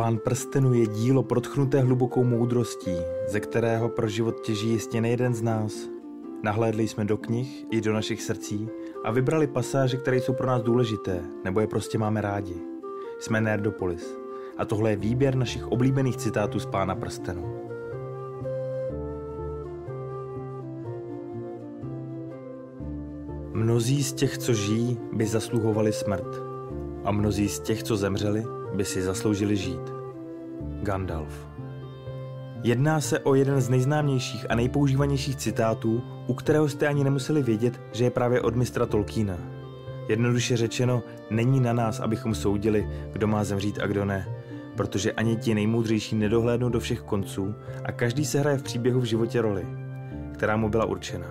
Pán prstenu je dílo protchnuté hlubokou moudrostí, ze kterého pro život těží jistě nejeden z nás. Nahlédli jsme do knih i do našich srdcí a vybrali pasáže, které jsou pro nás důležité, nebo je prostě máme rádi. Jsme Nerdopolis a tohle je výběr našich oblíbených citátů z Pána prstenu. Mnozí z těch, co žijí, by zasluhovali smrt. A mnozí z těch, co zemřeli, by si zasloužili žít. Gandalf. Jedná se o jeden z nejznámějších a nejpoužívanějších citátů, u kterého jste ani nemuseli vědět, že je právě od mistra Tolkiena. Jednoduše řečeno, není na nás, abychom soudili, kdo má zemřít a kdo ne, protože ani ti nejmoudřejší nedohlédnou do všech konců a každý se hraje v příběhu v životě roli, která mu byla určena.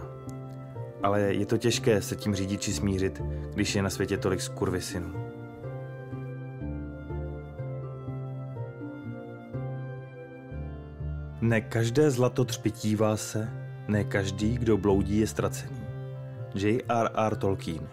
Ale je to těžké se tím řídit či smířit, když je na světě tolik skurvysynů. Ne každé zlato třpitívá se, ne každý, kdo bloudí, je ztracený. J.R.R. Tolkien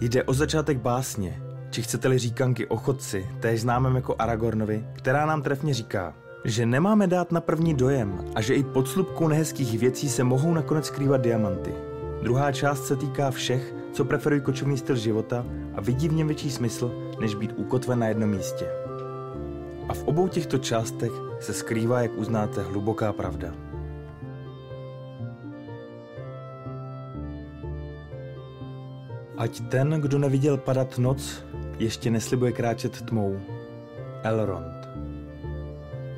Jde o začátek básně, či chcete-li říkanky o chodci, též známém jako Aragornovi, která nám trefně říká, že nemáme dát na první dojem a že i pod slupkou nehezkých věcí se mohou nakonec skrývat diamanty. Druhá část se týká všech, co preferují kočovný styl života a vidí v něm větší smysl, než být ukotven na jednom místě. A v obou těchto částech se skrývá, jak uznáte, hluboká pravda. Ať ten, kdo neviděl padat noc, ještě neslibuje kráčet tmou. Elrond.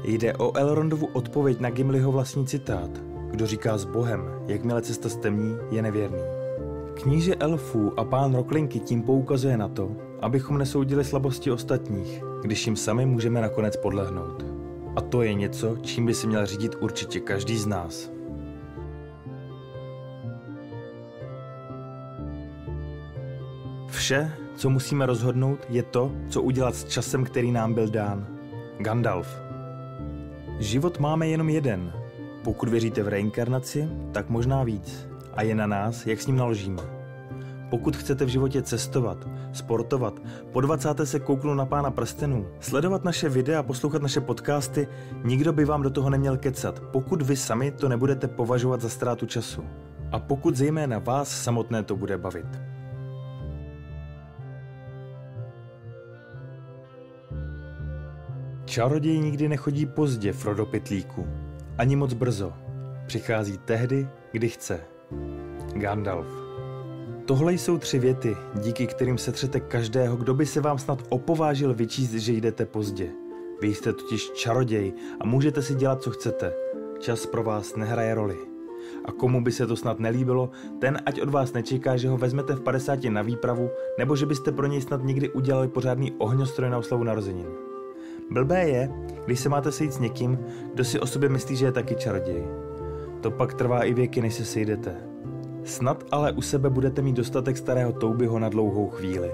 Jde o Elrondovu odpověď na Gimliho vlastní citát. Kdo říká s Bohem, jakmile cesta stemní, je nevěrný. Kníže elfů a pán Roklinky tím poukazuje na to, abychom nesoudili slabosti ostatních, když jim sami můžeme nakonec podlehnout. A to je něco, čím by si měl řídit určitě každý z nás. Vše, co musíme rozhodnout, je to, co udělat s časem, který nám byl dán. Gandalf. Život máme jenom jeden. Pokud věříte v reinkarnaci, tak možná víc. A je na nás, jak s ním naložíme. Pokud chcete v životě cestovat, sportovat, po 20. se kouknout na pána prstenů, sledovat naše videa, poslouchat naše podcasty, nikdo by vám do toho neměl kecat, pokud vy sami to nebudete považovat za ztrátu času. A pokud zejména vás samotné to bude bavit. Čaroděj nikdy nechodí pozdě, Frodo Pitlíku. Ani moc brzo. Přichází tehdy, kdy chce. Gandalf. Tohle jsou tři věty, díky kterým setřete každého, kdo by se vám snad opovážil vyčíst, že jdete pozdě. Vy jste totiž čaroděj a můžete si dělat, co chcete. Čas pro vás nehraje roli. A komu by se to snad nelíbilo, ten ať od vás nečeká, že ho vezmete v 50 na výpravu, nebo že byste pro něj snad nikdy udělali pořádný ohňostroj na oslavu narozenin. Blbé je, když se máte sejít s někým, kdo si o sobě myslí, že je taky čaroděj. To pak trvá i věky, než se sejdete. Snad ale u sebe budete mít dostatek starého toubyho na dlouhou chvíli.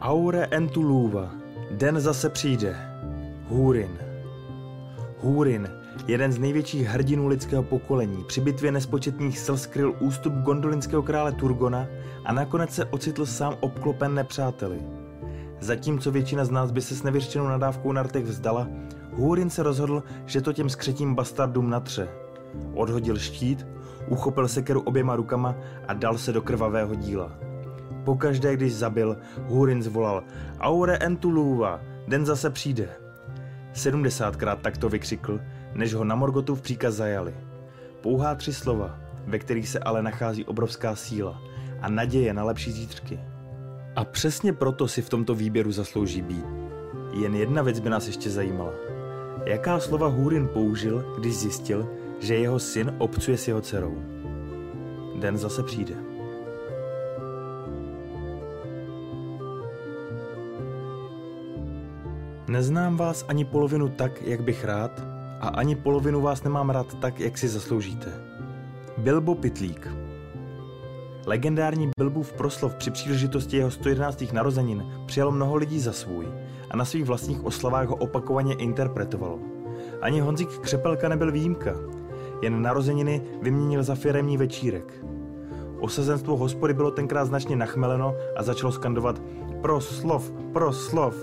Aure Entuluva. Den zase přijde. Húrin. Húrin, jeden z největších hrdinů lidského pokolení, při bitvě nespočetných sil skryl ústup gondolinského krále Turgona a nakonec se ocitl sám obklopen nepřáteli. Zatímco většina z nás by se s nevyřčenou nadávkou na rtech vzdala, Húrin se rozhodl, že to těm skřetím bastardům natře. Odhodil štít, uchopil sekeru oběma rukama a dal se do krvavého díla. Pokaždé, když zabil, Húrin zvolal Aure Entuluva, den zase přijde. Sedmdesátkrát takto vykřikl, než ho na Morgotu v příkaz zajali. Pouhá tři slova, ve kterých se ale nachází obrovská síla a naděje na lepší zítřky. A přesně proto si v tomto výběru zaslouží být. Jen jedna věc by nás ještě zajímala. Jaká slova Húrin použil, když zjistil, že jeho syn obcuje s jeho dcerou? Den zase přijde. Neznám vás ani polovinu tak, jak bych rád, a ani polovinu vás nemám rád tak, jak si zasloužíte. Bilbo Pitlík Legendární Bilbův proslov při příležitosti jeho 111. narozenin přijalo mnoho lidí za svůj a na svých vlastních oslavách ho opakovaně interpretovalo. Ani Honzik Křepelka nebyl výjimka, jen narozeniny vyměnil za firemní večírek. Osazenstvo hospody bylo tenkrát značně nachmeleno a začalo skandovat proslov, proslov.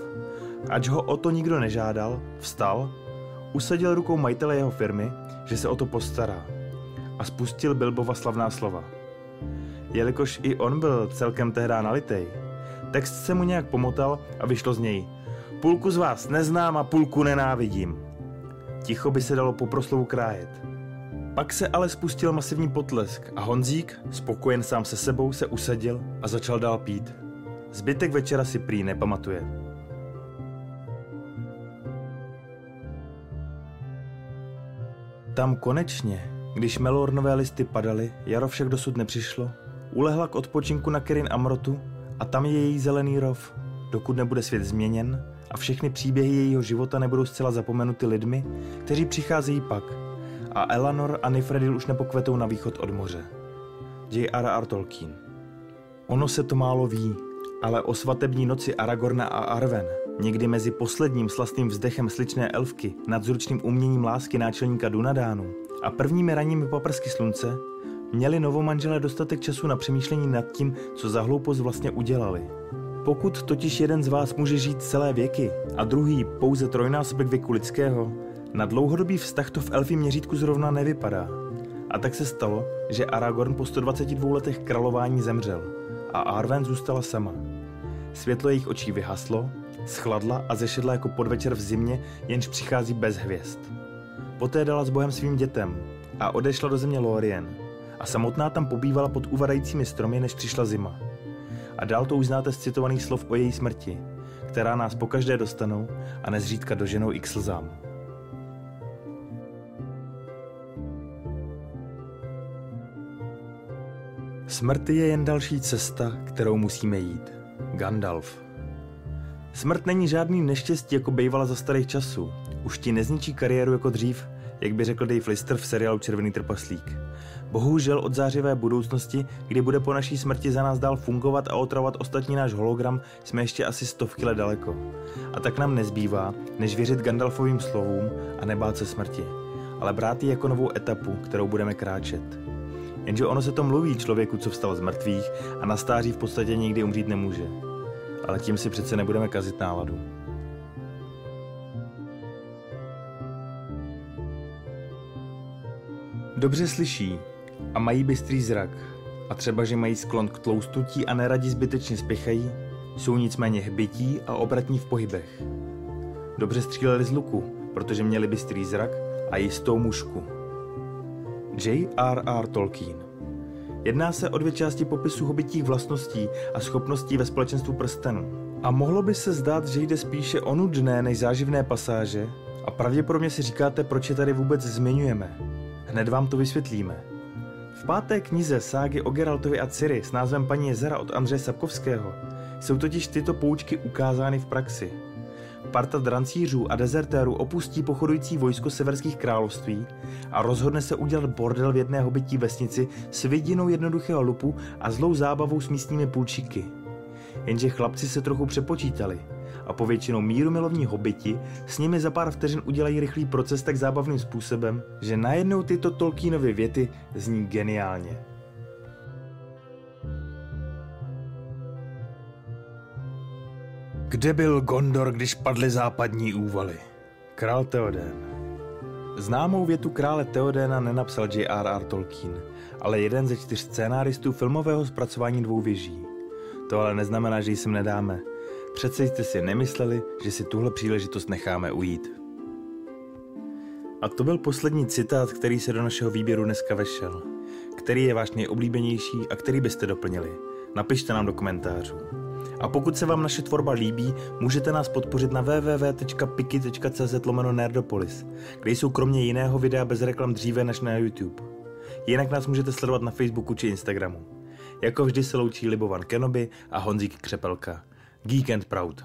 Ač ho o to nikdo nežádal, vstal, usadil rukou majitele jeho firmy, že se o to postará a spustil Bilbova slavná slova. Jelikož i on byl celkem tehdy nalitej, text se mu nějak pomotal a vyšlo z něj. Půlku z vás neznám a půlku nenávidím. Ticho by se dalo po proslovu krájet. Pak se ale spustil masivní potlesk a Honzík, spokojen sám se sebou, se usadil a začal dál pít. Zbytek večera si prý nepamatuje. Tam konečně, když melornové listy padaly, jaro však dosud nepřišlo, ulehla k odpočinku na Kerin Amrotu a tam je její zelený rov, dokud nebude svět změněn a všechny příběhy jejího života nebudou zcela zapomenuty lidmi, kteří přicházejí pak – a Eleanor a Nifredil už nepokvetou na východ od moře. J.R.R. Tolkien Ono se to málo ví, ale o svatební noci Aragorna a Arven, někdy mezi posledním slastným vzdechem sličné elfky nad zručným uměním lásky náčelníka Dunadánu a prvními ranními paprsky slunce, měli novomanželé dostatek času na přemýšlení nad tím, co za hloupost vlastně udělali. Pokud totiž jeden z vás může žít celé věky a druhý pouze trojnásobek věku lidského, na dlouhodobý vztah to v elfí měřítku zrovna nevypadá. A tak se stalo, že Aragorn po 122 letech králování zemřel a Arwen zůstala sama. Světlo jejich očí vyhaslo, schladla a zešedla jako podvečer v zimě, jenž přichází bez hvězd. Poté dala s Bohem svým dětem a odešla do země Lorien a samotná tam pobývala pod uvadajícími stromy, než přišla zima. A dál to uznáte z citovaných slov o její smrti, která nás pokaždé dostanou a nezřídka doženou i k slzám. Smrt je jen další cesta, kterou musíme jít. Gandalf. Smrt není žádný neštěstí, jako bývala za starých časů. Už ti nezničí kariéru jako dřív, jak by řekl Dave Lister v seriálu Červený trpaslík. Bohužel od zářivé budoucnosti, kdy bude po naší smrti za nás dál fungovat a otravovat ostatní náš hologram, jsme ještě asi stovky let daleko. A tak nám nezbývá, než věřit Gandalfovým slovům a nebát se smrti, ale brát ji jako novou etapu, kterou budeme kráčet. Jenže ono se to mluví člověku, co vstal z mrtvých a na stáří v podstatě nikdy umřít nemůže. Ale tím si přece nebudeme kazit náladu. Dobře slyší a mají bystrý zrak a třeba, že mají sklon k tloustnutí a neradi zbytečně spěchají, jsou nicméně hbití a obratní v pohybech. Dobře stříleli z luku, protože měli bystrý zrak a jistou mušku. J.R.R. Tolkien. Jedná se o dvě části popisu hobitích vlastností a schopností ve společenstvu prstenu. A mohlo by se zdát, že jde spíše o nudné než záživné pasáže a pravděpodobně si říkáte, proč je tady vůbec zmiňujeme. Hned vám to vysvětlíme. V páté knize ságy o Geraltovi a Ciri s názvem Paní jezera od Andřeje Sapkovského jsou totiž tyto poučky ukázány v praxi – Parta drancířů a dezertérů opustí pochodující vojsko severských království a rozhodne se udělat bordel v jedné hobití vesnici s vidinou jednoduchého lupu a zlou zábavou s místními půlčíky. Jenže chlapci se trochu přepočítali a po většinou míru milovní hobiti s nimi za pár vteřin udělají rychlý proces tak zábavným způsobem, že najednou tyto Tolkienovy věty zní geniálně. Kde byl Gondor, když padly západní úvaly? Král Theoden. Známou větu krále Theodena nenapsal J.R.R. Tolkien, ale jeden ze čtyř scénáristů filmového zpracování dvou věží. To ale neznamená, že jsem nedáme. Přece jste si nemysleli, že si tuhle příležitost necháme ujít. A to byl poslední citát, který se do našeho výběru dneska vešel. Který je váš nejoblíbenější a který byste doplnili? Napište nám do komentářů. A pokud se vám naše tvorba líbí, můžete nás podpořit na www.piki.cz nerdopolis, kde jsou kromě jiného videa bez reklam dříve než na YouTube. Jinak nás můžete sledovat na Facebooku či Instagramu. Jako vždy se loučí Libovan Kenobi a Honzík Křepelka. Geek Proud.